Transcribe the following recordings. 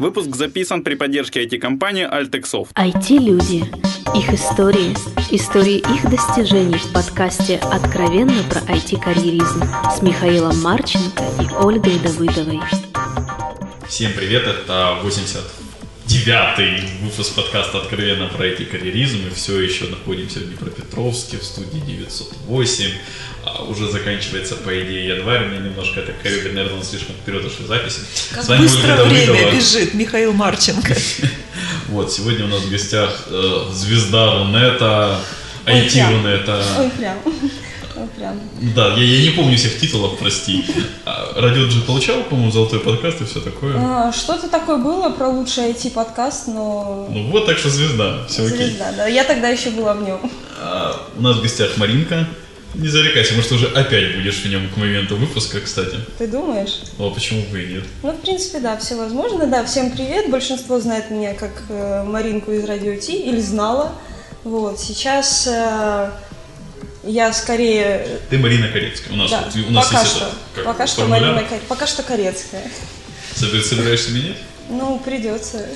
Выпуск записан при поддержке IT-компании Altexoft. IT-люди. Их истории. Истории их достижений в подкасте «Откровенно про IT-карьеризм» с Михаилом Марченко и Ольгой Давыдовой. Всем привет, это 89-й выпуск подкаста «Откровенно про IT-карьеризм». Мы все еще находимся в Днепропетровске в студии 908. Уже заканчивается, по идее, январь. Мне немножко это корректно, наверное, слишком вперед ушли записи. Как С вами быстро Ольга время Давыдова. бежит, Михаил Марченко. Вот, сегодня у нас в гостях э, звезда Рунета, IT Рунета. Ой, прям. Прям. Да, я, я не помню всех титулов, прости. А, Радио G получал, по-моему, золотой подкаст и все такое. А, что-то такое было про лучший IT-подкаст, но... Ну вот, так что звезда, все звезда, окей. Звезда, да. Я тогда еще была в нем. А, у нас в гостях Маринка. Не зарекайся, может, уже опять будешь в нем к моменту выпуска, кстати. Ты думаешь? А почему бы и нет? Ну, в принципе, да, все возможно. Да, всем привет. Большинство знает меня как э, Маринку из Радио Ти, или знала. Вот, сейчас э, я скорее... Ты Марина Корецкая. У нас, да, у нас пока есть что. Это, как, пока что Марина Пока что Корецкая. Собираешься менять? Ну, придется.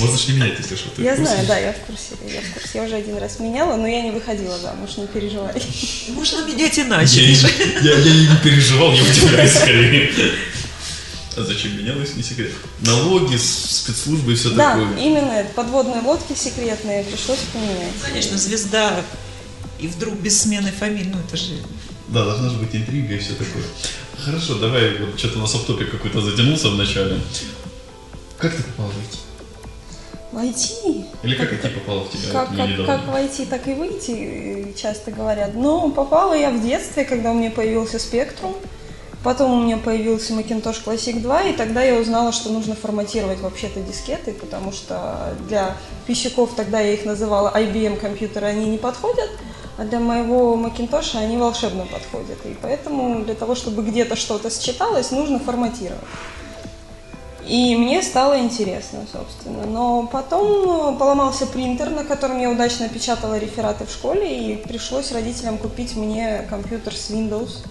Можешь не менять, если что. Я знаю, да, я в курсе. Я в курсе. Я уже один раз меняла, но я не выходила замуж, не переживай. Можно менять иначе. Я, я, я не переживал, я удивляюсь скорее. А зачем менялась, не секрет? Налоги, спецслужбы и все да, такое. Да, именно это. Подводные лодки секретные пришлось поменять. Конечно, звезда и вдруг без смены фамилии, ну это же... Да, должна же быть интрига и все такое. Хорошо, давай, вот что-то у нас автопик какой-то затянулся в начале. Как ты попала в IT? В IT? Или как, как IT попала в тебя? Как, как, как в IT, так и выйти, часто говорят. Но попала я в детстве, когда у меня появился Spectrum. Потом у меня появился Macintosh Classic 2, и тогда я узнала, что нужно форматировать вообще-то дискеты, потому что для пищаков тогда я их называла IBM компьютеры, они не подходят, а для моего Macintosh они волшебно подходят. И поэтому для того, чтобы где-то что-то считалось, нужно форматировать. И мне стало интересно, собственно. Но потом поломался принтер, на котором я удачно печатала рефераты в школе, и пришлось родителям купить мне компьютер с Windows.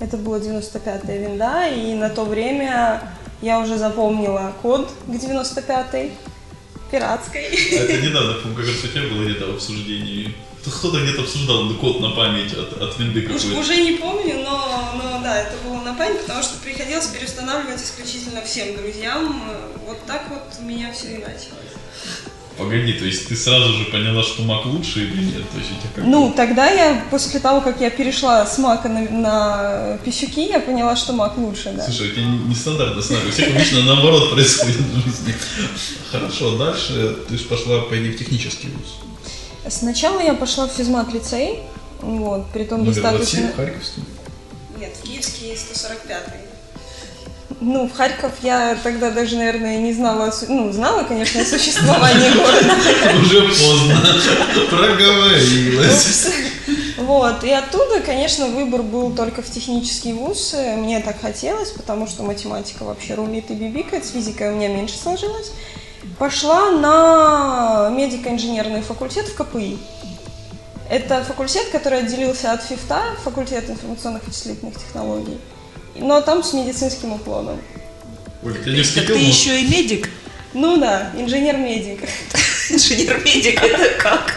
Это было 95-я винда, и на то время я уже запомнила код к 95-й, пиратской. А это недавно, помню, как раз у тебя было где-то в обсуждении кто-то где-то обсуждал код на память от, от винды какой-то. Уже не помню, но, но да, это было на память, потому что приходилось переустанавливать исключительно всем друзьям. Вот так вот у меня все и началось. Погоди, то есть ты сразу же поняла, что Mac лучше или нет? То есть у тебя как ну, тогда я, после того, как я перешла с Mac на, на пищуки, я поняла, что Mac лучше, да. Слушай, у тебя нестандартно с нами. У всех обычно наоборот происходит в жизни. Хорошо, дальше ты же пошла, по идее, в технический вуз. Сначала я пошла в физмат-лицей, вот, при том Номер достаточно... 27, Харьковский? Нет, в Киевский 145-й. Ну, в Харьков я тогда даже, наверное, не знала, ну, знала, конечно, о существовании города. Уже поздно, проговорилась. Вот, и оттуда, конечно, выбор был только в технический вуз. Мне так хотелось, потому что математика вообще рулит и бибикает, с физикой у меня меньше сложилось пошла на медико-инженерный факультет в КПИ. Это факультет, который отделился от ФИФТа, факультет информационных вычислительных технологий, но там с медицинским уклоном. Ой, ты, не так ты еще и медик? Ну да, инженер-медик. Инженер-медик это как?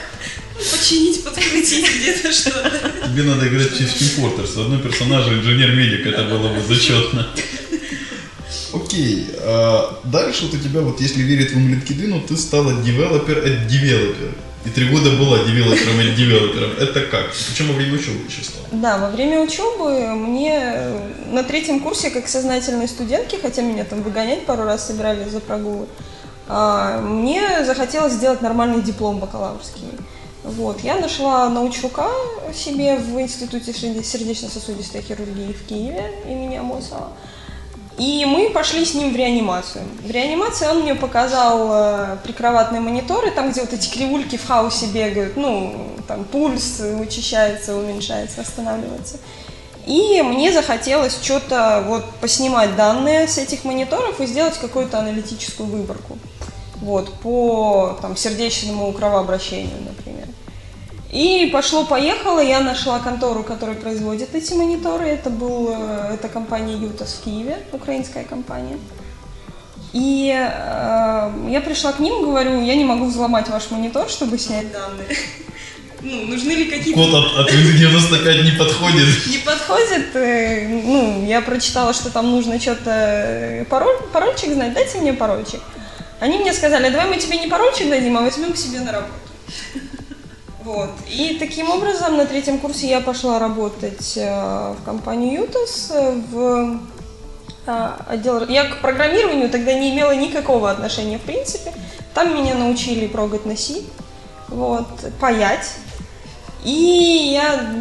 Починить, подкрутить где-то что-то. Тебе надо играть в Team Fortress. Одной персонажа инженер-медик, это было бы зачетно. Окей, а дальше вот у тебя, вот если верить в LinkedIn, ты стала девелопер от девелопер. И три года была девелопером от девелопером. Это как? Причем во время учебы еще стало? Да, во время учебы мне на третьем курсе, как сознательной студентки, хотя меня там выгонять пару раз собирали за прогулы, а, мне захотелось сделать нормальный диплом бакалаврский. Вот, я нашла научрука себе в Институте сердечно-сосудистой хирургии в Киеве имени Амосова. И мы пошли с ним в реанимацию. В реанимации он мне показал э, прикроватные мониторы, там, где вот эти кривульки в хаосе бегают, ну, там пульс учащается, уменьшается, останавливается. И мне захотелось что-то вот поснимать данные с этих мониторов и сделать какую-то аналитическую выборку. Вот, по там, сердечному кровообращению, например. И пошло-поехало, я нашла контору, которая производит эти мониторы. Это был, э, это компания Ютас в Киеве, украинская компания. И э, я пришла к ним, говорю, я не могу взломать ваш монитор, чтобы снять данные. Ну, нужны ли какие-то... Код от, от Windows 95 не подходит. Не подходит. э, Ну, я прочитала, что там нужно что-то... э, Пароль, парольчик знать, дайте мне парольчик. Они мне сказали, давай мы тебе не парольчик дадим, а возьмем к себе на работу. Вот. И таким образом на третьем курсе я пошла работать э, в компанию Ютас, э, в э, отдел... Я к программированию тогда не имела никакого отношения в принципе. Там меня научили прогать на C, вот, паять. И я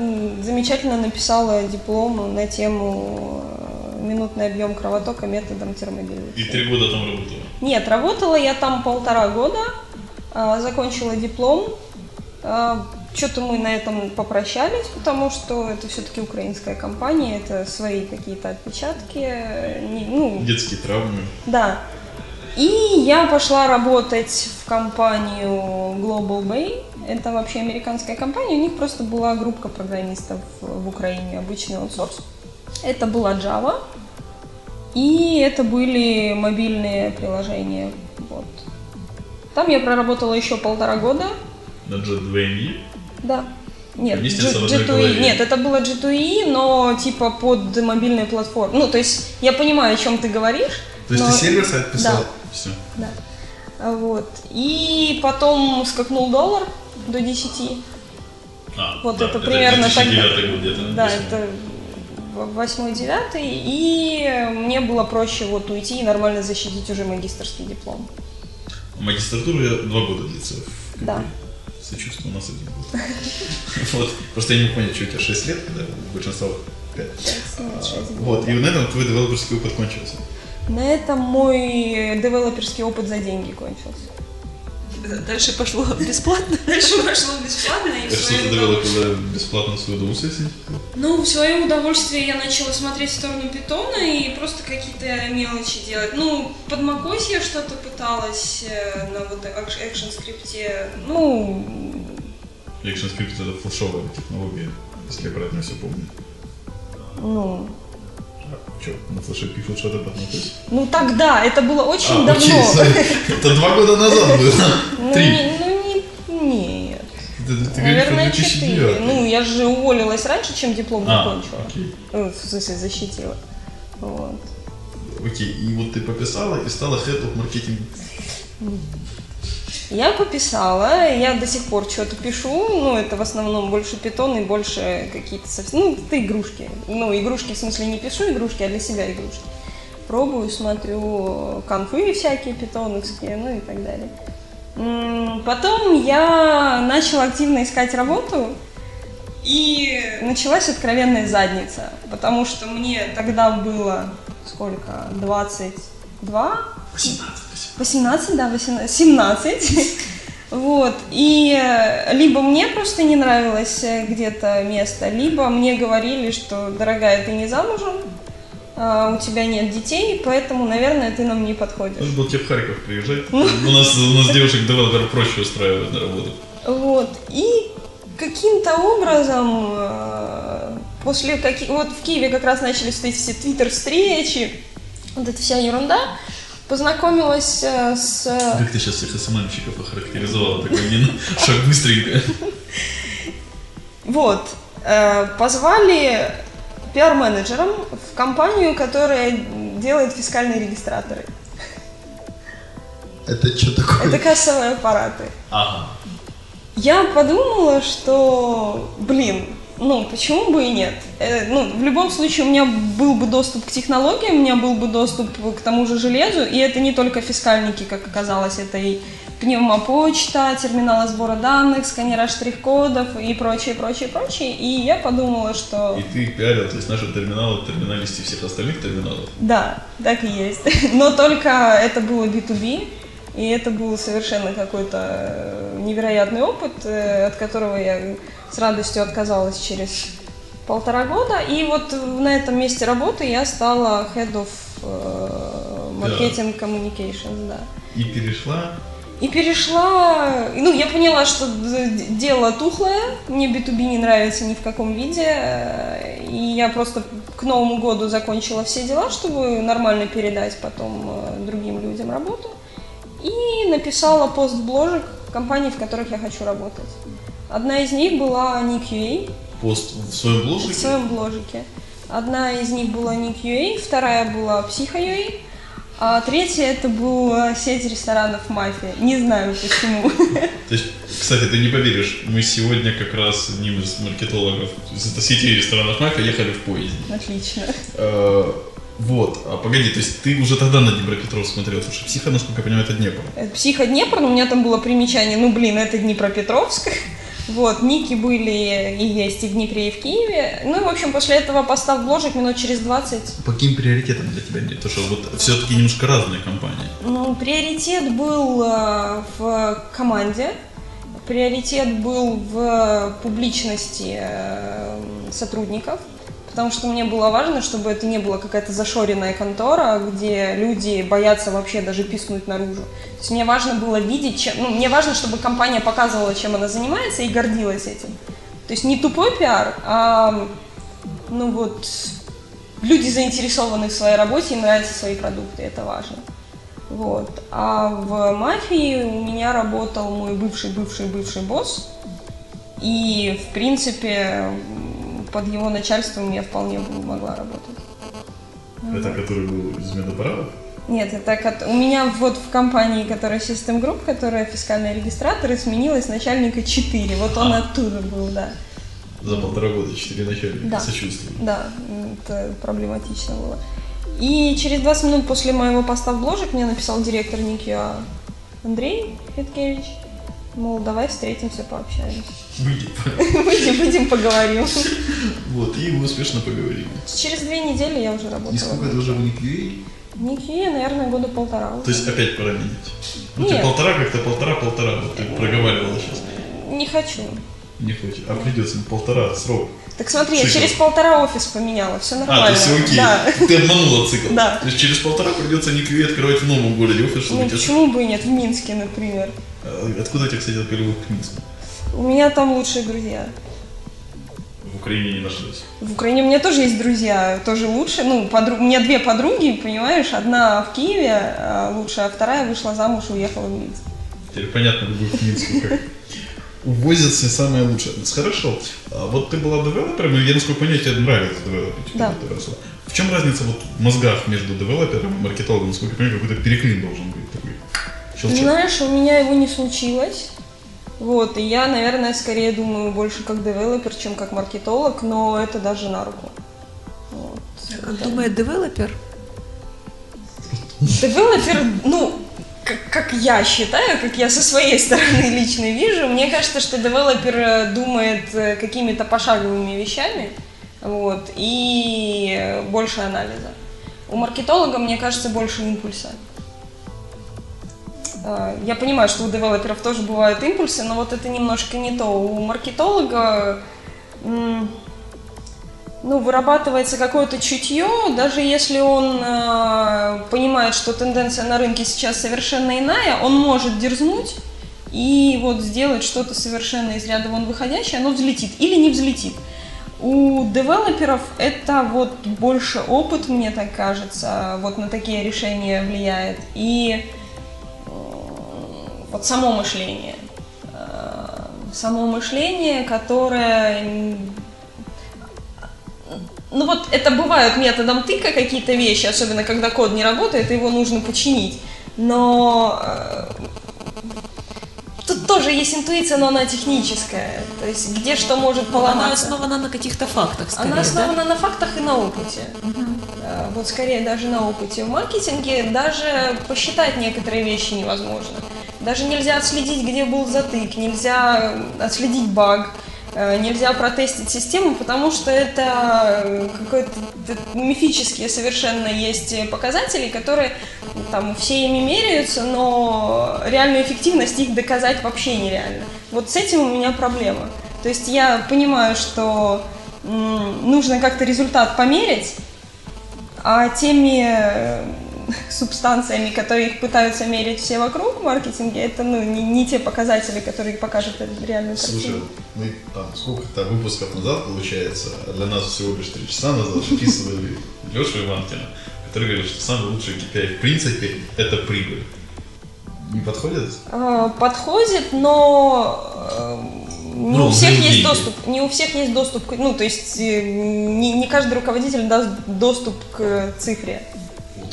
замечательно написала диплом на тему минутный объем кровотока методом термобилизации. И три года там работала. Нет, работала я там полтора года, закончила диплом. Что-то мы на этом попрощались, потому что это все-таки украинская компания, это свои какие-то отпечатки. э, не- ну, Детские травмы. да. И я пошла работать в компанию Global Bay. Это вообще американская компания. У них просто была группа программистов в Украине, обычный аутсорс. Это была Java. И это были мобильные приложения. Вот. Там я проработала еще полтора года. На Jet2ME. Да. Нет, G- в одной G2E. голове. Нет, это было G2E, но типа под мобильные платформы. Ну, то есть я понимаю, о чем ты говоришь. То есть но- ты сервер-сайт писал? Да. Все. Да. А Вот. И потом скакнул доллар до 10. А, Вот да, это примерно так. 2009 год. Да, это восьмой-девятый. И мне было проще вот уйти и нормально защитить уже магистрский диплом. Магистратура я два года длится. Да. Сочувствую, у нас один год. Вот. Просто я не понять, что у тебя 6 лет, когда у большинства 5. шесть Вот, и на этом твой девелоперский опыт кончился. На этом мой девелоперский опыт за деньги кончился. Дальше пошло бесплатно. Дальше пошло бесплатно и Это что ты девелопила бесплатно в свое удовольствие? Ну, в свое удовольствие я начала смотреть в сторону питона и просто какие-то мелочи делать. Ну, под macOS я что-то пыталась э, на вот экшен скрипте. Ну, ActionScript это флешовая технология, если я правильно все помню. ну, Че, на флеше пишут что-то macOS? ну тогда, это было очень А, давно. sorry. это два года назад было. Ну, Три. ну, не, нет. Ты, ты говоришь, Наверное, что. 2009. Ну, я же уволилась раньше, чем диплом А, закончила. окей. Ну, в смысле, защитила. Вот. Окей, и вот ты пописала и стала head of marketing. Я пописала, я до сих пор что-то пишу, ну, это в основном больше питон и больше какие-то совсем, ну, это игрушки. Ну, игрушки, в смысле, не пишу игрушки, а для себя игрушки. Пробую, смотрю конфы всякие питоновские, ну и так далее. Потом я начала активно искать работу, и началась откровенная задница, потому что мне тогда было сколько? 22? 18. 18, да, 18, 17. Вот. И э, либо мне просто не нравилось э, где-то место, либо мне говорили, что, дорогая, ты не замужем, а, у тебя нет детей, поэтому, наверное, ты нам не подходишь. Нужно было тебе в Харьков приезжать. У нас, у нас девушек-девелоперов проще устраивать на работу. Вот. И каким-то образом э, после каких... Вот в Киеве как раз начались вот эти все твиттер-встречи, вот эта вся ерунда. Познакомилась э, с... Как ты сейчас всех СММщиков охарактеризовала? Такой один шаг быстренько. Вот. э, Позвали пиар-менеджером в компанию, которая делает фискальные регистраторы. Это что такое? Это кассовые аппараты. Ага. Я подумала, что, блин, ну, почему бы и нет? Э, ну, в любом случае, у меня был бы доступ к технологиям, у меня был бы доступ к тому же железу, и это не только фискальники, как оказалось, это и пневмопочта, терминалы сбора данных, сканера штрих-кодов и прочее, прочее, прочее. И я подумала, что... И ты пиарил, то есть наши терминалы, терминалисты всех остальных терминалов. Да, так и есть. Но только это было B2B, и это был совершенно какой-то э, невероятный опыт, э, от которого я с радостью отказалась через полтора года. И вот на этом месте работы я стала head of э, marketing communications, да. И перешла И перешла, ну, я поняла, что дело тухлое, мне B2B не нравится ни в каком виде, и я просто к Новому году закончила все дела, чтобы нормально передать потом э, другим людям работу и написала пост в бложек компаний, в которых я хочу работать. Одна из них была NickUA Пост в своем в бложике? своем бложике. Одна из них была NickUA, вторая была PsychoUA, а третья это была сеть ресторанов «Мафия». Не знаю почему. То есть, кстати, ты не поверишь, мы сегодня как раз одним из маркетологов из сети ресторанов «Мафия» ехали в поезде. Отлично. Э, Вот, а погоди, то есть ты уже тогда на Днепропетровск смотрел, потому что психа, насколько я понимаю, это Днепр. Это Психоднепр, но у меня там было примечание, ну блин, это Днепропетровск. Вот, ники были и есть и в Днепре, и в Киеве. Ну и, в общем, после этого поста в бложек минут через 20 По каким приоритетам для тебя? Потому что вот все-таки немножко разные компании. Ну, приоритет был э, в команде, приоритет был в публичности э, сотрудников, потому что мне было важно, чтобы это не была какая-то зашоренная контора, где люди боятся вообще даже пискнуть наружу. То есть мне важно было видеть, чем, ну, мне важно, чтобы компания показывала, чем она занимается и гордилась этим. То есть не тупой пиар, а ну вот люди заинтересованы в своей работе, им нравятся свои продукты, это важно. Вот. А в мафии у меня работал мой бывший, бывший, бывший босс. И, в принципе, под его начальством я вполне могла работать. Это который был из медапаратов? Нет, это у меня вот в компании, которая System Group, которая фискальный регистратор, и сменилась начальника 4. Вот он А. оттуда был, да. За полтора года четыре начальника. Да. Сочувствую. Да, это проблематично было. И через 20 минут после моего поста в бложек мне написал директор Никиа Андрей Феткевич. Мол, давай встретимся, пообщаемся. Выйди. Выйдем, выйдем, поговорим. Вот, и вы успешно поговорили. Через две недели я уже И работала. сколько это уже в Никвей? В Никиа, наверное, года полтора. То есть опять пора менять. Ну, ты Нет. полтора, как-то полтора-полтора, вот ты проговаривала сейчас. Не хочу. Не хочешь. А придется полтора срок. Так смотри, я Цикл. через полтора офис поменяла, все А, то нормально. есть окей. Да. Ты обманула цикл. Да. То есть через полтора придется Никвей открывать в новом городе офис, чтобы Ну, тебя... почему бы и нет, в Минске, например. А Откуда тебя, кстати, в Минск? У меня там лучшие друзья. В Украине не нашлось. В Украине у меня тоже есть друзья, тоже лучше. Ну, подру- у меня две подруги, понимаешь, одна в Киеве а, лучшая, а вторая вышла замуж и уехала в Минск. Теперь понятно, любовь к Минску как увозят все самое лучшее. Хорошо. А вот ты была девелопером, и я, насколько понимаю, тебе нравится девелопить. Да. В чем разница вот в мозгах между девелопером и маркетологом? Насколько я понимаю, какой-то переклин должен быть такой. Щелчок. Знаешь, у меня его не случилось. Вот, и я, наверное, скорее думаю больше как девелопер, чем как маркетолог, но это даже на руку. Вот. Как думает девелопер, Девелопер, ну, как, как я считаю, как я со своей стороны лично вижу, мне кажется, что девелопер э, думает э, какими-то пошаговыми вещами, вот, и больше анализа. У маркетолога, мне кажется, больше импульса. Э, Я понимаю, что у девелоперов тоже бывают импульсы, но вот это немножко не то. У маркетолога ну, вырабатывается какое-то чутье, даже если он э, понимает, что тенденция на рынке сейчас совершенно иная, он может дерзнуть и вот сделать что-то совершенно из ряда вон выходящее, оно взлетит или не взлетит. У девелоперов это вот больше опыт, мне так кажется, вот на такие решения влияет. И э, вот само мышление. Э, Само мышление, которое ну вот это бывают методом тыка какие-то вещи, особенно когда код не работает, его нужно починить. Но э, тут тоже есть интуиция, но она техническая. То есть где что может Ну, она поломаться. основана на каких-то фактах, скорее, Она основана да? на фактах и на опыте. Э, Вот скорее даже на опыте. В маркетинге даже посчитать некоторые вещи невозможно. Даже нельзя отследить, где был затык, нельзя отследить баг, э, нельзя протестить систему, потому что это э, какой-то мифические совершенно есть показатели, которые ну, там все ими меряются, но реальную эффективность их доказать вообще нереально. Вот с этим у меня проблема. То есть я понимаю, что нужно как-то результат померить, а теми э, субстанциями, которые их пытаются мерить все вокруг в маркетинге, это ну, не, не те показатели, которые покажут реальную Слушай, картину. мы там сколько-то выпусков назад, получается, а для нас всего лишь три часа назад записывали Лешу Иванкина, который говорит, что самый лучший KPI в принципе это прибыль. Не подходит? Э, Подходит, но э, не Ну, у всех деньги. есть доступ. Не у всех есть доступ ну, то есть э, не, не каждый руководитель даст доступ к цифре.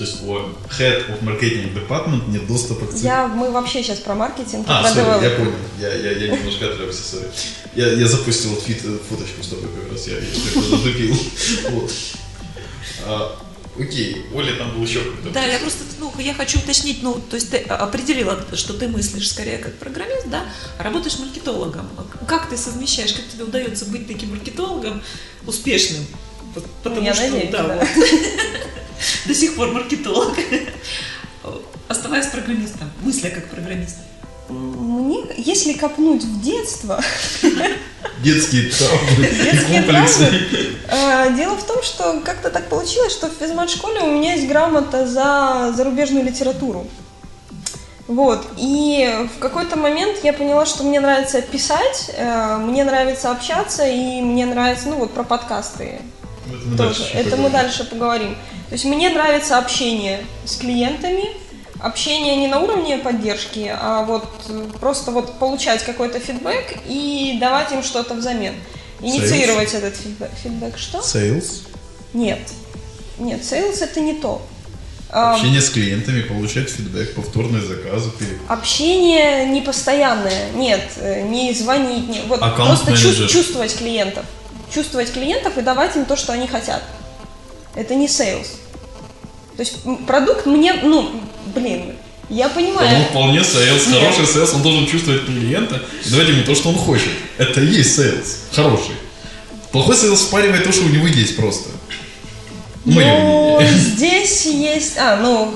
То есть у Head of Marketing Department нет доступа к цифре. Я, мы вообще сейчас про маркетинг, А, sorry, я понял. Я, я, я немножко отвлекся, sorry. Я, я запустил фит, фоточку с тобой как раз, я, я как-то затупил. Вот. А, окей, Оля там был еще какой-то. Да, я просто, ну, я хочу уточнить, ну, то есть ты определила, что ты мыслишь скорее как программист, да, а работаешь маркетологом. Как ты совмещаешь, как тебе удается быть таким маркетологом успешным? Вот Потому я что, надеюсь, да, да. вот, до сих пор маркетолог. Оставаясь программистом, мысля как программист. Мне, если копнуть в детство, Детские травмы Детские комплексы. э, дело в том, что как-то так получилось, что в физмат-школе у меня есть грамота за зарубежную литературу. Вот, и в какой-то момент я поняла, что мне нравится писать, э, мне нравится общаться, и мне нравится, ну вот про подкасты Это тоже. Это мы дальше поговорим. То есть мне нравится общение с клиентами, общение не на уровне поддержки, а вот э, просто вот получать какой-то фидбэк и давать им что-то взамен. Инициировать этот фидбэк. Фидбэк что? Sales. Нет. Нет, sales это не то. А, Общение с клиентами, получать фидбэк, повторные заказы, пере- Общение непостоянное. Нет, э, не звонить. Не, вот Аккаунт просто менеджер. чувствовать клиентов. Чувствовать клиентов и давать им то, что они хотят. Это не sales. То есть продукт мне, ну, блин, я Он понимаю. вполне sales, Нет. хороший sales, он должен чувствовать клиента и давать ему то, что он хочет. Это и есть sales, хороший. Плохой sales впаривает то, что у него есть просто. Ну, здесь есть, а, ну,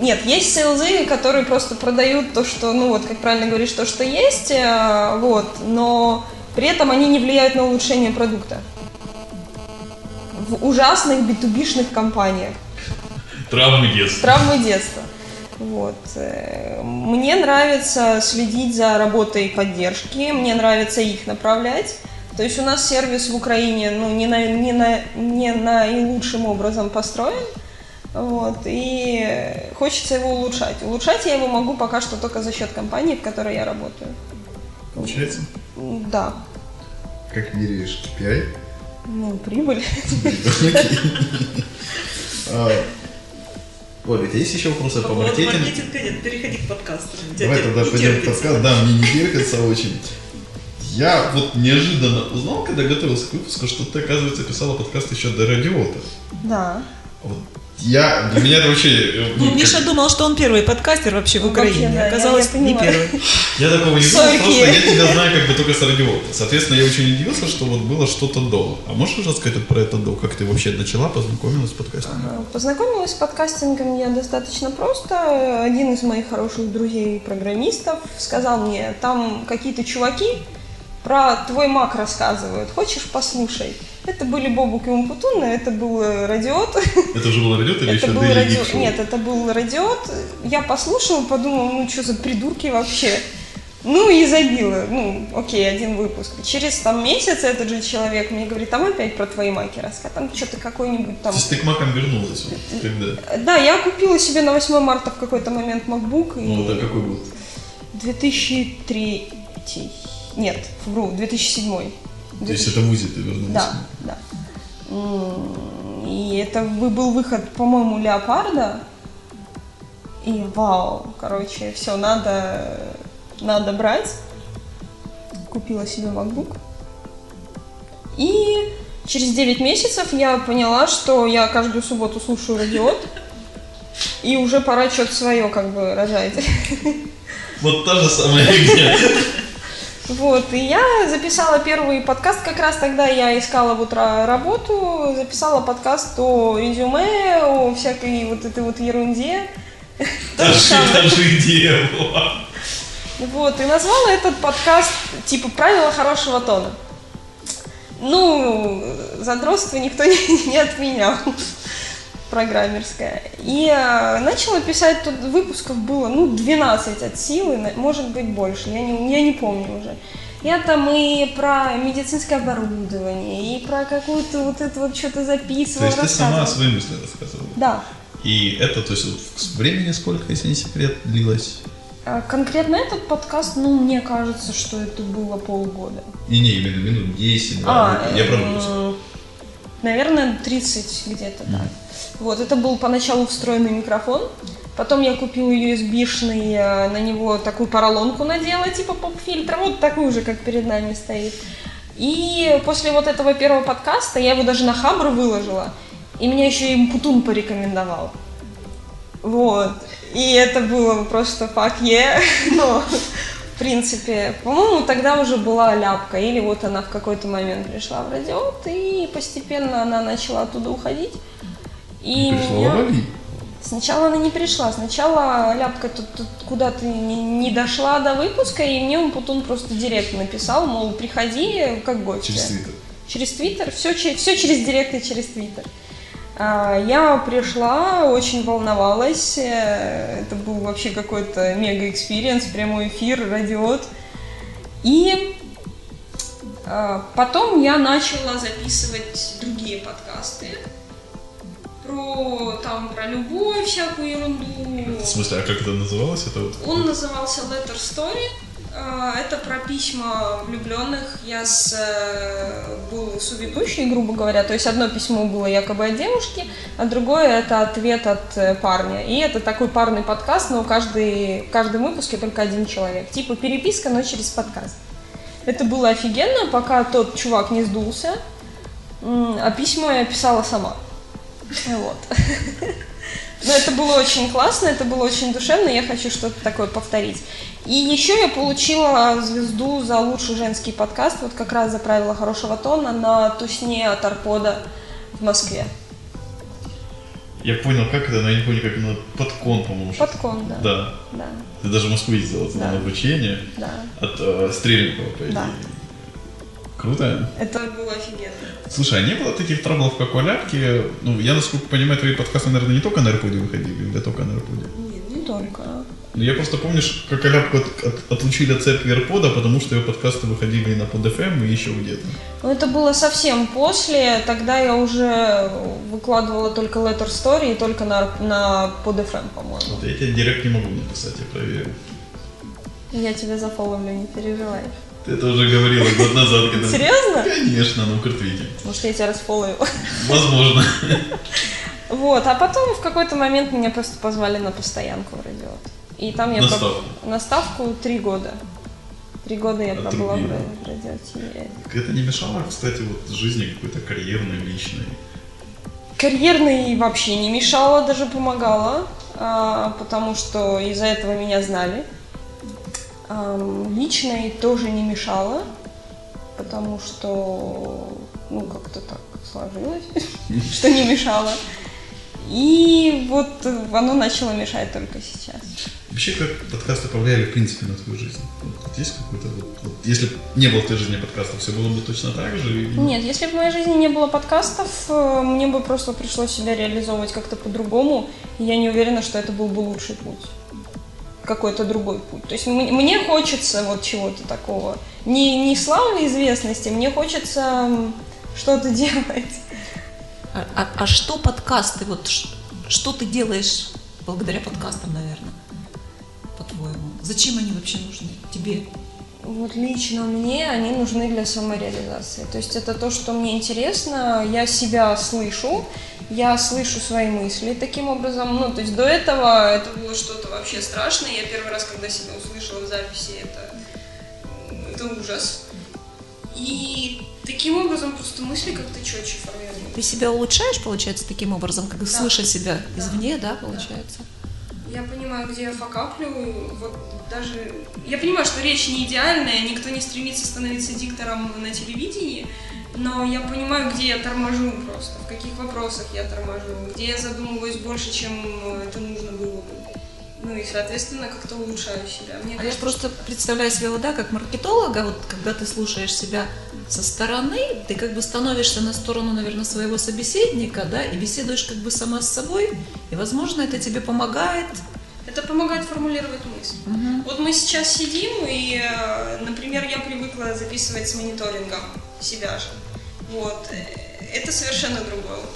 нет, есть сейлзы, которые просто продают то, что, ну вот, как правильно говоришь, то, что есть, э, вот, но при этом они не влияют на улучшение продукта. В ужасных B2B-шных компаниях. Травмы детства. Травмы детства. Вот. э, Мне нравится следить за работой поддержки, мне нравится их направлять. То есть у нас сервис в Украине ну, не, на, не, на, не наилучшим образом построен. Вот, и хочется его улучшать. Улучшать я его могу пока что только за счет компании, в которой я работаю. Получается? Да. Как меряешь KPI? Ну, прибыль. А, Оля, у тебя есть еще вопросы по маркетингу? маркетинга нет, переходи к подкасту. Давай тогда пойдем в терпится. подкаст. Да, мне не терпится очень. Я вот неожиданно узнал, когда готовился к выпуску, что ты, оказывается, писала подкаст еще до радиота. Да. Вот я, для меня это вообще... э, Ну, как- Миша думал, что он первый подкастер вообще в Вообще, Украине. да, я- Оказалось, я не понимаю. первый. Я такого не думал, Сойки. просто я тебя знаю как бы только с радиота. Соответственно, я очень удивился, что вот было что-то до. А можешь рассказать про это до? Как ты вообще начала, познакомилась с подкастом? Познакомилась с подкастингом я достаточно просто. Один из моих хороших друзей-программистов сказал мне, там какие-то чуваки про твой мак рассказывают, хочешь послушай. Это были Бобук и Умпутуны, это был э, Радиот. Это уже было радиот или Это еще был Daily радио... Geek Show? Нет, это был радиот. Я послушала, подумала, ну что за придурки вообще. Ну и забила. Ну, окей, один выпуск. Через там месяц этот же человек мне говорит, там опять про твои маки рассказывай. Там что-то какой-нибудь там... То есть ты к макам вернулась вот, когда? Да, я купила себе на 8 марта в какой-то момент MacBook. И Ну, это какой был? 2003... Нет, вру, 2007. То есть это в УЗИ ты вернулась? Да, да. И это был выход, по-моему, Леопарда. И вау, короче, все, надо, надо брать. Купила себе MacBook. И через 9 месяцев я поняла, что я каждую субботу слушаю радиот. И уже пора что-то свое как бы рожать. Вот та же самая фигня. Вот, и я записала первый подкаст, как раз тогда я искала вот ра- работу, записала подкаст о резюме, о всякой вот этой вот ерунде. Даже, даже идея была. Вот, и назвала этот подкаст типа «Правила хорошего тона». Ну, задротство никто не, не отменял, программерское. И э, начала писать, тут выпусков было, ну, 12 от силы, может быть, больше, я не, я не помню уже. Я там и про медицинское оборудование, и про какую-то вот это вот что-то То записывала, есть ты сама свои мысли рассказывала? Да. И это, то есть, времени сколько, если не секрет, длилось? А Конкретно этот подкаст, ну, мне кажется, что это было полгода. Не, не, именно минут 10, да. А, я про м, выпуск. Наверное, 30 где-то, да. Вот, это был поначалу встроенный микрофон. Потом я купила USB-шный, э, на него такую поролонку надела, типа поп-фильтра, вот такую же, как перед нами стоит. И после вот этого первого подкаста я его даже на Хабр выложила. И меня еще и Путун порекомендовал. Вот. И это было просто fuck yeah. Но, принципе, по-моему, тогда уже была ляпка. Или вот она в какой-то момент пришла в радиот, и постепенно она начала оттуда уходить. И Пришла меня- Вали. Сначала она не пришла. Сначала ляпка тут, тут куда-то не, не дошла до выпуска, и мне Путун просто директ написал, мол, приходи как гость. Через Твиттер. Через Твиттер, все, все через Директ и через Твиттер. А, Я пришла, очень волновалась, э, это был вообще какой-то мега- experience, прямой эфир, Радио-Т. И а, потом я начала записывать другие подкасты про там про любовь, всякую ерунду. В смысле, а как это называлось? Это вот Он назывался Letter Story. А, Это про письма влюбленных. Я с, э, был соведущей, грубо говоря. То есть одно письмо было якобы от девушки, а другое это ответ от э, парня. И это такой парный подкаст, но каждый, в каждом выпуске только один человек. Типа переписка, но через подкаст. Это было офигенно, пока тот чувак не сдулся. А письма я писала сама. Вот. Но это было очень классно, это было очень душевно, я хочу что-то такое повторить. И еще я получила звезду за лучший женский подкаст, вот как раз за правила хорошего тона на Тусне от Арпода в Москве. Я понял, как это, но я не помню, как оно. Подкон, по-моему. Подкон, да. Да. Да, Ты даже в Москву ездила Да. на обучение да. от э, Стрельникова, по идее. Да. Круто. Это было офигенно. Слушай, а не было таких траблов, как у Ляпки? Ну, я, насколько понимаю, твои подкасты, наверное, не только на Арподе выходили, или только на Арподе? Нет, не только. Ну, я просто помню, как Аляпку от- от- отлучили от церкви Арпода, потому что ее подкасты выходили на PodFM и еще где-то. Но это было совсем после, тогда я уже выкладывала только Letter Story и только на, на PodFM, по-моему. Вот я тебе директ не могу написать, я проверил. Я тебя зафоловлю, не переживай. Ты это уже говорила год назад. Когда... Серьезно? Конечно, на Укртвите. Может, я тебя расфоловила. Возможно. Вот, а потом в какой-то момент меня просто позвали на постоянку в радиот. И там я На ставку? на ставку три года. Три года я пробыла в Отрубила. ра- в радиоте. Это не мешало, кстати, вот жизни какой-то карьерной, личной. Карьерной вообще не мешала, даже помогала, а, потому что из-за этого меня знали. Личной тоже не мешала, потому что, ну, как-то так сложилось, что не мешало. И вот оно начало мешать только сейчас. Вообще, как подкасты повлияли, в принципе, на твою жизнь? Вот, есть какой-то вот, вот- Если бы не было в твоей жизни подкастов, все было бы точно так же? или- Нет, если бы в моей жизни не было подкастов, э, мне бы просто пришлось себя реализовывать как-то по-другому, и я не уверена, что это был бы лучший путь. Какой-то другой путь. То есть мне хочется вот чего-то такого. Не, не славы известности, мне хочется что-то делать. А, а- а что подкасты? Вот что ты делаешь благодаря подкастам, наверное, по-твоему? Зачем они вообще нужны тебе? Вот лично мне они нужны для самореализации. То есть это то, что мне интересно, я себя слышу, я слышу свои мысли таким образом. Ну, то есть до этого это было что-то вообще страшное. Я первый раз, когда себя услышала в записи, это, это ужас. И таким образом просто мысли как-то четче формируются. Ты себя улучшаешь, получается, таким образом, как слыша себя извне, да, получается? Я понимаю, где я факаплю, вот даже... Я понимаю, что речь не идеальная, никто не стремится становиться диктором на телевидении, но я понимаю, где я торможу просто, в каких вопросах я торможу, где я задумываюсь больше, чем это нужно было бы. Ну и, соответственно, как-то улучшаю себя. Мне А я кажется, просто представляю себе, вот, да, как маркетолога, вот когда ты слушаешь себя со стороны, ты как бы становишься на сторону, наверное, своего собеседника, да, и беседуешь как бы сама с собой, и, возможно, это тебе помогает. Это помогает формулировать мысль. Вот мы сейчас сидим, и, э, например, я привыкла записывать с мониторингом себя же. Вот. Это совершенно другой опыт.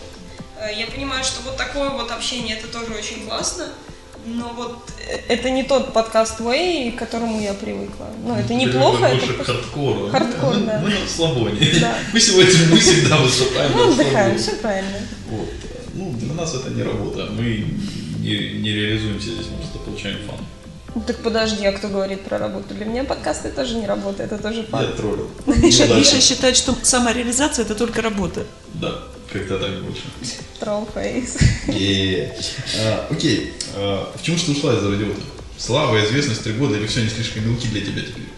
Э, Я понимаю, что вот такое вот общение это тоже очень классно, но вот э, это не тот подкаст Way, к которому я привыкла. Ну, это неплохо, это больше. Хардкор, Мы- да. Мы на расслабоне. Да. Мы сегодня, мы всегда выступаем мы отдыхаем, все правильно. Вот. Ну, для нас это не работа. Мы не, не реализуемся здесь, мы просто получаем фан. Так подожди, а кто говорит про работу? Для меня подкасты тоже не работа, это тоже Я факт. троллил. Миша. Миша считает, что самореализация это только работа. Да, как-то так больше. Троллфейс. Е-е-е. А, Окей, А, почему же ты ушла из радиота? Слава, известность, три года или все не слишком мелки для тебя теперь?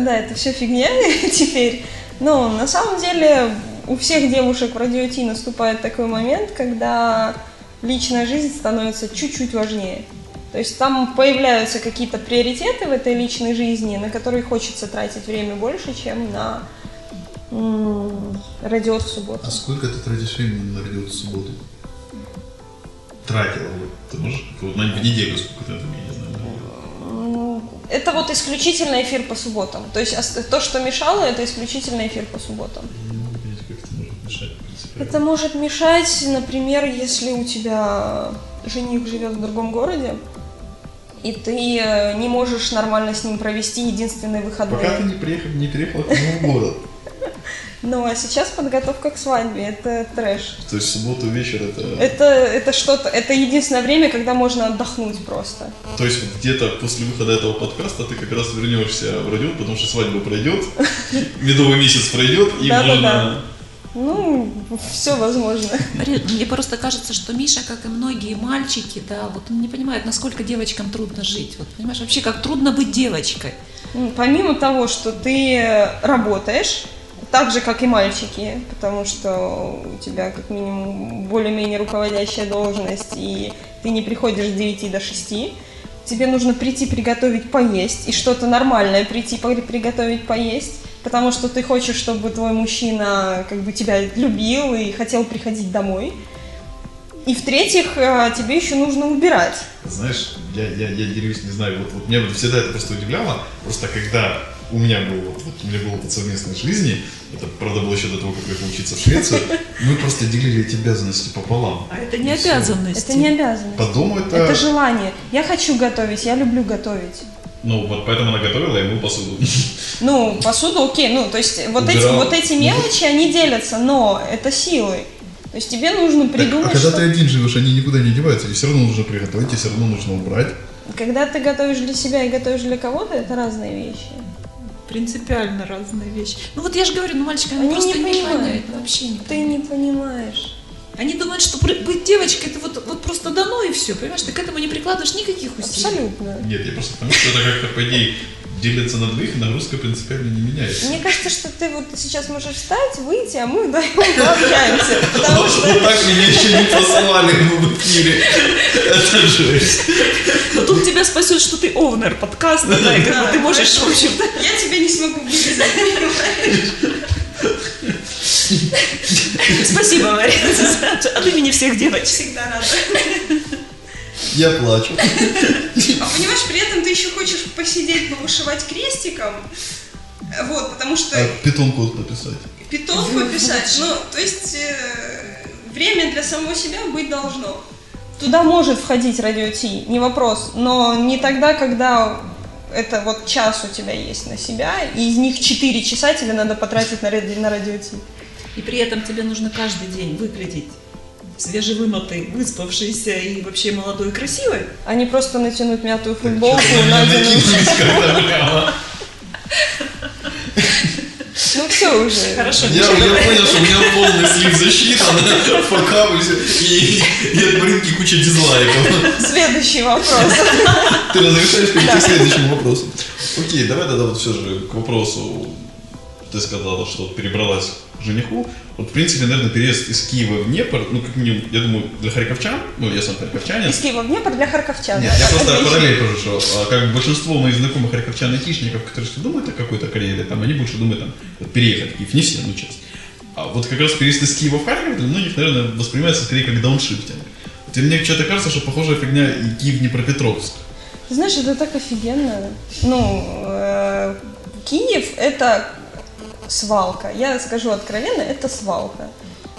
Да, это все фигня теперь. Но на самом деле у всех девушек в радио Ти наступает такой момент, когда личная жизнь становится чуть-чуть важнее. То есть там появляются какие-то приоритеты в этой личной жизни, на которые хочется тратить время больше, чем на радио в субботу. А сколько ты тратишь времени на радиот в субботу? Тратила вот. Ты можешь на в неделю сколько ты я не знаю. Это вот исключительно эфир по субботам. То есть то, что мешало, это исключительно эфир по субботам. Это может мешать, например, если у тебя жених живет в другом городе, и ты э, не можешь нормально с ним провести единственные выходные. Пока ты не приехал, не переехала к новому городу. Ну а сейчас подготовка к свадьбе, это трэш. То есть субботу вечер это... Это, это что-то, это единственное время, когда можно отдохнуть просто. То есть вот где-то после выхода этого подкаста ты как раз вернешься в радио, потому что свадьба пройдет, медовый месяц пройдет, и можно... Ну, все возможно. Мне просто кажется, что Миша, как и многие мальчики, да, вот он не понимает, насколько девочкам трудно жить. Вот понимаешь, вообще как трудно быть девочкой. Ну, Помимо того, что ты работаешь, так же, как и мальчики, потому что у тебя как минимум более-менее руководящая должность, и ты не приходишь с 9 до 6, тебе нужно прийти приготовить поесть, и что-то нормальное прийти приготовить поесть, потому что ты хочешь, чтобы твой мужчина как бы тебя любил и хотел приходить домой. И в-третьих, э, тебе еще нужно убирать. Знаешь, я, я, я делюсь, не знаю, вот, вот меня вот всегда это просто удивляло, просто когда у меня был, вот, у меня был опыт совместной жизни, это, правда, было еще до того, как я поехал учиться в Швецию, мы просто делили эти обязанности пополам. А это не обязанность. Это не обязанность. По дому это... Это желание. Я хочу готовить, я люблю готовить. Ну, вот поэтому она готовила, я мыл посуду. Ну, посуду окей, ну, то есть вот эти, вот эти мелочи, они делятся, но это силы. То есть тебе нужно придумать, а когда что... ты один живешь, они никуда не деваются, и все равно нужно приготовить, и все равно нужно убрать. Когда ты готовишь для себя и готовишь для кого-то, это разные вещи. Принципиально разные вещи. Ну вот я же говорю, ну мальчики, они, Они просто не не, понимают, понимают, да. вообще не Ты не понимаешь. Они думают, что быть девочкой это вот просто дано и все, понимаешь? Ты к этому не прикладываешь никаких усилий. Абсолютно. Нет, я просто потому что это как-то, по идее, делится на двоих, и нагрузка принципиально не меняется. Мне кажется, что ты вот сейчас можешь встать, выйти, а мы вдвоем пообщаемся. Потому Вот что так меня еще не послали в эфире. Это жесть. Но тут тебя спасет, что ты овнер подкаста, да, и как бы ты можешь, в общем-то... я тебя не смогу вырезать? Спасибо, Марина, за- от имени всех девочек. Всегда надо. Я плачу. А понимаешь, при этом ты еще хочешь посидеть, повышивать крестиком. Вот, потому что А питон код написать. питон пописать. Ну, то есть э, время для самого себя быть должно. Туда может входить радио Ти, не вопрос, но не тогда, когда это вот час у тебя есть на себя, и из них 4 часа тебе надо потратить на радио Ти. И при этом тебе нужно каждый день выглядеть свежевымытой, выспавшейся и вообще молодой и красивой. А не просто натянуть мятую футболку, на. Ну все уже. Хорошо, Я, я понял, что у меня полный слив засчитан, факап, и, и от Маринки куча дизлайков. Следующий вопрос. Ты разрешаешь перейти к следующему вопросу. Окей, давай тогда вот все же к вопросу. Ты сказала, что перебралась к жениху. Вот, в принципе, наверное, переезд из Киева в Днепр, ну, как минимум, я думаю, для харьковчан, ну, я сам харьковчанин, Из Киева в Днепр для харьковчан. Нет, я просто параллель провожу, что а, как большинство моих знакомых харьковчан-айтишников, которые что думают о какой-то карьере, там, они больше думают там, вот, переехать в Киев, не все, ну часть. А вот как раз переезд из Киева в Харьков для многих, наверное, воспринимается скорее как дауншифтинг. Вот, и мне что-то кажется, что похожая фигня и Киев-Днепропетровск. Ты знаешь, это так офигенно. Ну, э, Киев это свалка. Я скажу откровенно, это свалка.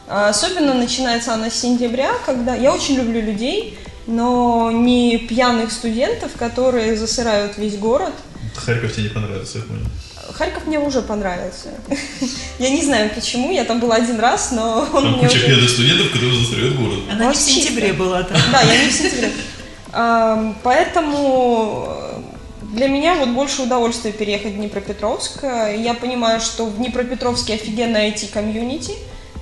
А Особенно начинается она с сентября, когда я очень люблю людей, но не пьяных студентов, которые засырают весь город. Харьков тебе не понравился, я понял. Харьков мне уже понравился. Я не знаю почему, я там была один раз, но он Там мне куча уже... студентов, которые засоряют город. Она не в сентябре была там. Да, я не в сентябре. Поэтому для меня вот больше удовольствия переехать в Днепропетровск. Я понимаю, что в Днепропетровске офигенная IT-комьюнити,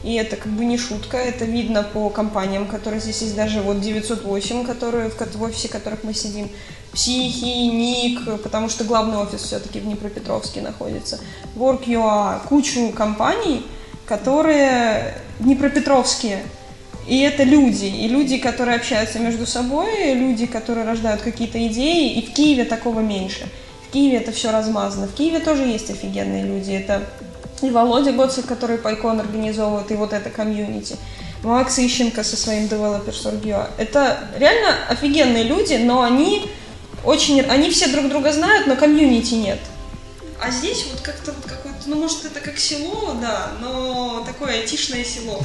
и это как бы не шутка, это видно по компаниям, которые здесь есть, даже вот 908, которые, в, в офисе которых мы сидим, Психи, Ник, потому что главный офис все-таки в Днепропетровске находится, Work.ua, кучу компаний, которые днепропетровские, и это люди, и люди, которые общаются между собой, люди, которые рождают какие-то идеи, и в Киеве такого меньше. В Киеве это все размазано. В Киеве тоже есть офигенные люди. Это и Володя Гоцик, который PyCon организовывает, и вот это комьюнити. Макс Ищенко со своим Developers.org.ua. Это реально офигенные люди, но они очень... Они все друг друга знают, но комьюнити нет. А здесь вот как-то вот какое-то, ну может это как село, да, но такое айтишное село.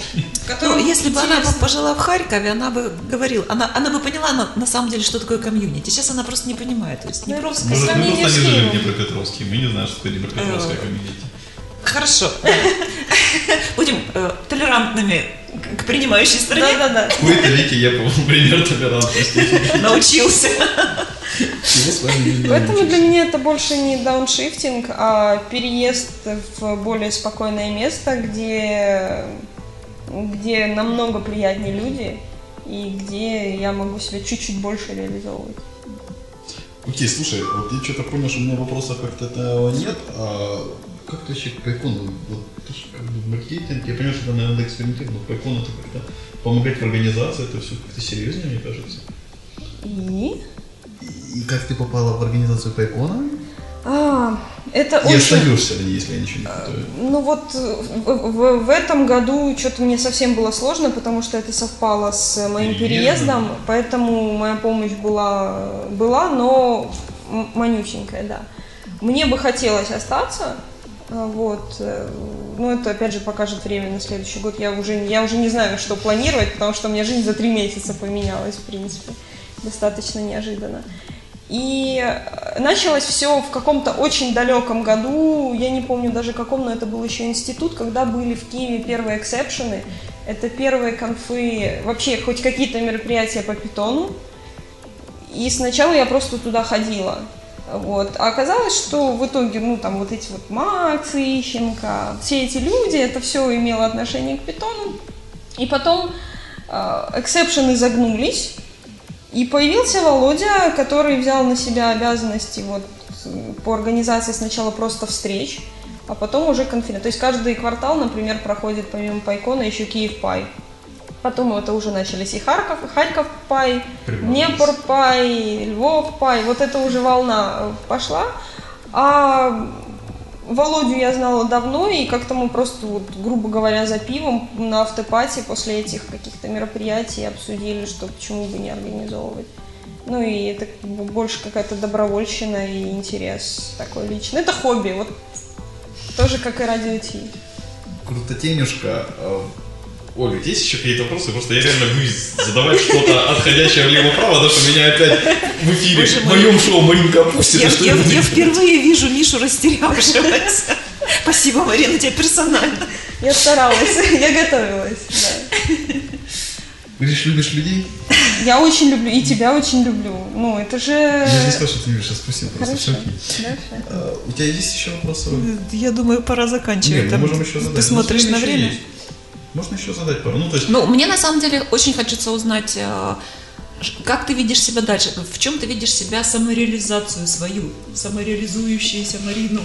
Ну, если бы она пожила в Харькове, она бы говорила, она, она бы поняла на, на самом деле, что такое комьюнити. Сейчас она просто не понимает. То есть Ну, Днепровская... По Может, мы просто не жили в. Днепропетровске, мы не знаем, что такое Днепропетровская Э, комьюнити. Хорошо. Будем э, толерантными к- принимающей стороне. Да-да-да. В кои-то веке я, по-моему, пример толерантности. Научился. Чего с вами не Поэтому для меня это больше не дауншифтинг, а переезд в более спокойное место, где, где намного приятнее люди и где я могу себя чуть-чуть больше реализовывать. Окей, слушай, вот я что-то понял, что у меня вопросов как-то этого нет, а как ты вообще к? Вот ты же как бы маркетинг, я понимаю, что это, наверное, экспериментировать, но Пайкон это как-то помогать в организации, это все как-то серьезнее, мне кажется. И? И как ты попала в организацию Пайкона? А, это И очень... остаешься ли, если я ничего не путаю? Ну вот в, в- в этом году что-то мне совсем было сложно, потому что это совпало с моим Переездом. переездом, поэтому моя помощь была, была но манюченькая, да. Мне бы хотелось остаться, а, вот, э, но это опять же покажет время на следующий год. Я уже, я уже не знаю, что планировать, потому что у меня жизнь за три месяца поменялась, в принципе, достаточно неожиданно. И э, началось все в каком-то очень далеком году, я не помню даже каком, но это был еще институт, когда были в Киеве первые эксепшены. Это первые конфы, вообще хоть какие-то мероприятия по питону. И сначала я просто туда ходила. Вот. А оказалось, что в итоге, ну, там вот эти вот Макс Ищенко, все эти люди, это все имело отношение к питону. И потом э, эксепшены загнулись, и появился Володя, который взял на себя обязанности вот э, по организации сначала просто встреч, а потом уже конференции. То есть каждый квартал, например, проходит помимо Пайкона еще Киев Пай. Потом это уже начались и Харьков, Харьков Пай. Днепр Пай, Львов Пай. Вот это уже волна э, пошла. А Володю я знала давно, и как-то мы просто, вот, грубо говоря, за пивом на автопате после этих каких-то мероприятий обсудили, что почему бы не организовывать. Ну и это больше какая-то добровольщина и интерес такой личный. Это хобби, вот тоже как и радио Ти. Крутотенюшка. Оля, есть еще какие-то вопросы? Просто я реально боюсь задавать что-то отходящее влево-вправо, потому что меня опять в эфире, в моем шоу Маринка опустит, Я, я- я впервые вижу Мишу растерявшегося. Спасибо, Марина, тебе персонально. Я старалась, я готовилась, да. Говоришь, любишь людей? Я очень люблю, и тебя очень люблю. Ну, это же... Я же не сказал, что ты любишь, я спросил просто. Хорошо. А, У тебя есть еще вопросы? Я думаю, пора Нет, заканчивать. мы можем еще задать. Ты смотришь на время? есть. Можно еще задать пару. Ну, то есть, Ну, мне на самом деле очень хочется узнать, э, как ты видишь себя дальше, в чем ты видишь себя самореализацию свою, самореализующуюся Марину.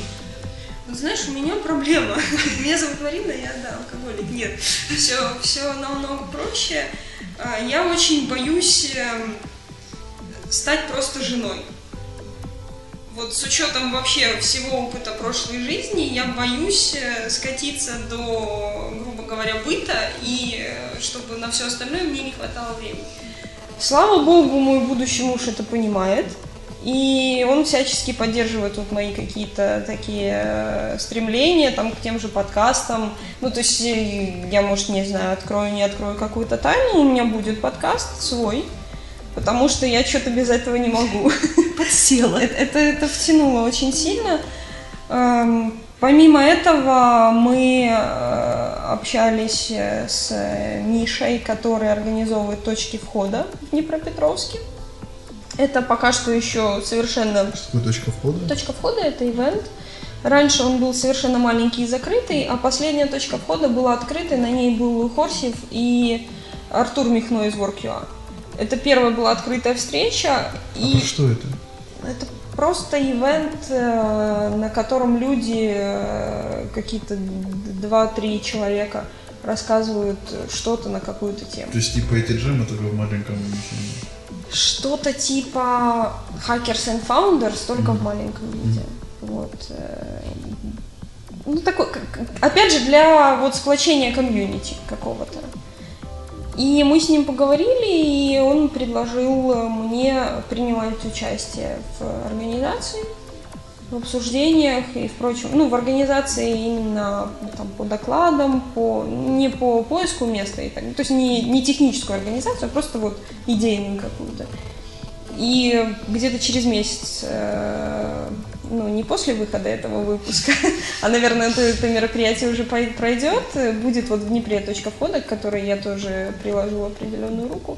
Вот знаешь, у меня проблема. Меня зовут Марина, я, да, алкоголик. Нет, все, все намного проще. А, Я очень боюсь эм, стать просто женой. Вот с учетом вообще всего опыта прошлой жизни, я боюсь э, скатиться до, грубо говоря, быта, и э, чтобы на все остальное мне не хватало времени. Слава богу, мой будущий муж это понимает. И он всячески поддерживает вот мои какие-то такие э, стремления там, к тем же подкастам. Ну, то есть я, может, не знаю, открою, не открою какую-то тайну, у меня будет подкаст свой, потому что я что-то без этого не могу. Подсела. Это, это, это втянуло очень сильно. Эм, Помимо этого мы э, общались э, с Мишей, который организовывает точки входа в Днепропетровске. Это пока что еще совершенно... Что такое точка входа? Точка входа – это ивент. Раньше он был совершенно маленький и закрытый, а последняя точка входа была открытой, на ней был Хорсев и Артур Михно из WorkUA. Это первая была открытая встреча. А и про что это? Это просто ивент, э, на котором люди, э, какие-то 2-3 человека, рассказывают что-то на какую-то тему. То есть типа эти джемы только в маленьком виде. Что-то типа Hackers and Founders, только в маленьком виде. Вот. э, Ну, такой, опять же, для вот сплочения комьюнити какого-то. И мы с ним поговорили, и он предложил мне принимать участие в организации, в обсуждениях и в прочем. Ну, в организации именно там, по докладам, по, не по поиску места, и так, то есть не, не техническую организацию, а просто вот идейную какую-то. И где-то через месяц, э, ну, не после выхода этого выпуска, а, наверное, это, мероприятие уже пройдет, будет вот в Днепре точка входа, к которой я тоже приложу определенную руку.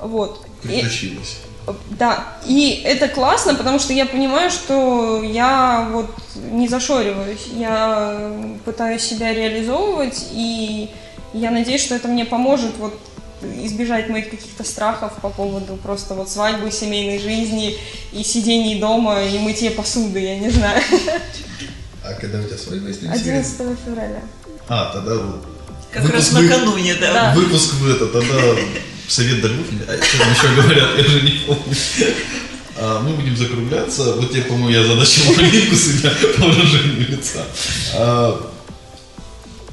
Вот. Притащилась. да, и это классно, потому что я понимаю, что я вот не зашориваюсь, я пытаюсь себя реализовывать, и я надеюсь, что это мне поможет вот избежать моих каких-то страхов по поводу просто вот свадьбы, семейной жизни и сидений дома и мытья посуды, я не знаю. А когда у тебя свадьба, если не секрет? 11 февраля. А, тогда. Как раз выпуск вы- накануне, да. Да. Выпуск в это, тогда совет Дальгуфин, а что там еще говорят, я же не помню. А, мы будем закругляться. Вот тебе, по-моему, я задачил малинку себя по выражению лица. А,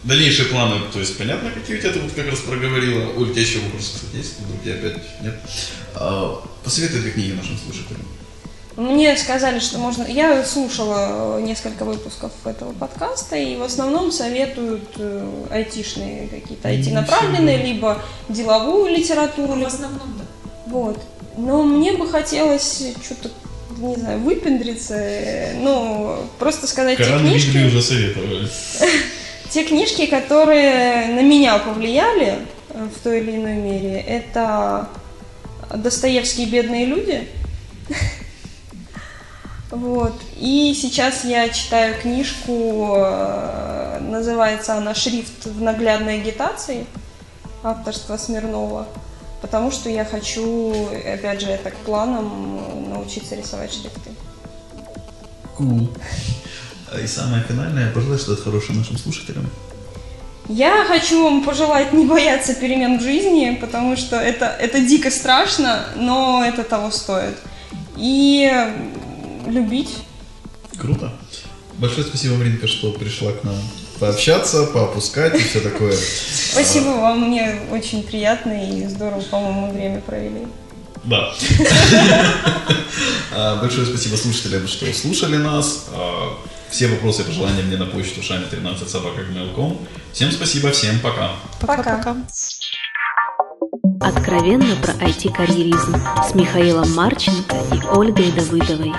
дальнейшие планы, то есть понятно, какие у тебя ты вот как раз проговорила. Оль, у тебя еще вопрос, кстати, есть? Вдруг я опять нет? А, посоветуй две книги нашим слушателям. Мне сказали, что можно... Я слушала э, несколько выпусков этого подкаста, и в основном советуют э, айтишные какие-то, Не IT-направленные, все. либо деловую литературу, В основном, да. Вот. Но мне бы хотелось что-то, не знаю, выпендриться, э, ну, просто сказать те Коран Библию книжки, уже советовали. те книжки, которые на меня повлияли э, в той или иной мере, это Достоевский «Бедные люди», Вот. И сейчас я читаю книжку, э, называется она «Шрифт в наглядной агитации» авторства Смирнова, потому что я хочу, опять же, это к планам э, научиться рисовать шрифты. И самое финальное, пожелай что-то хорошее нашим слушателям. Я хочу вам пожелать не бояться перемен в жизни, потому что это, это дико страшно, но это того стоит. И любить. Круто. Большое спасибо, Маринка, что пришла к нам пообщаться, поопускать и все такое. Спасибо вам, мне очень приятно и здорово, по-моему, время провели. Да. А, Большое спасибо слушателям, что слушали нас. Все вопросы и пожелания мне на почту шами 13 собака Всем спасибо, всем пока. Пока. Откровенно про IT-карьеризм с Михаилом Марченко и Ольгой Давыдовой.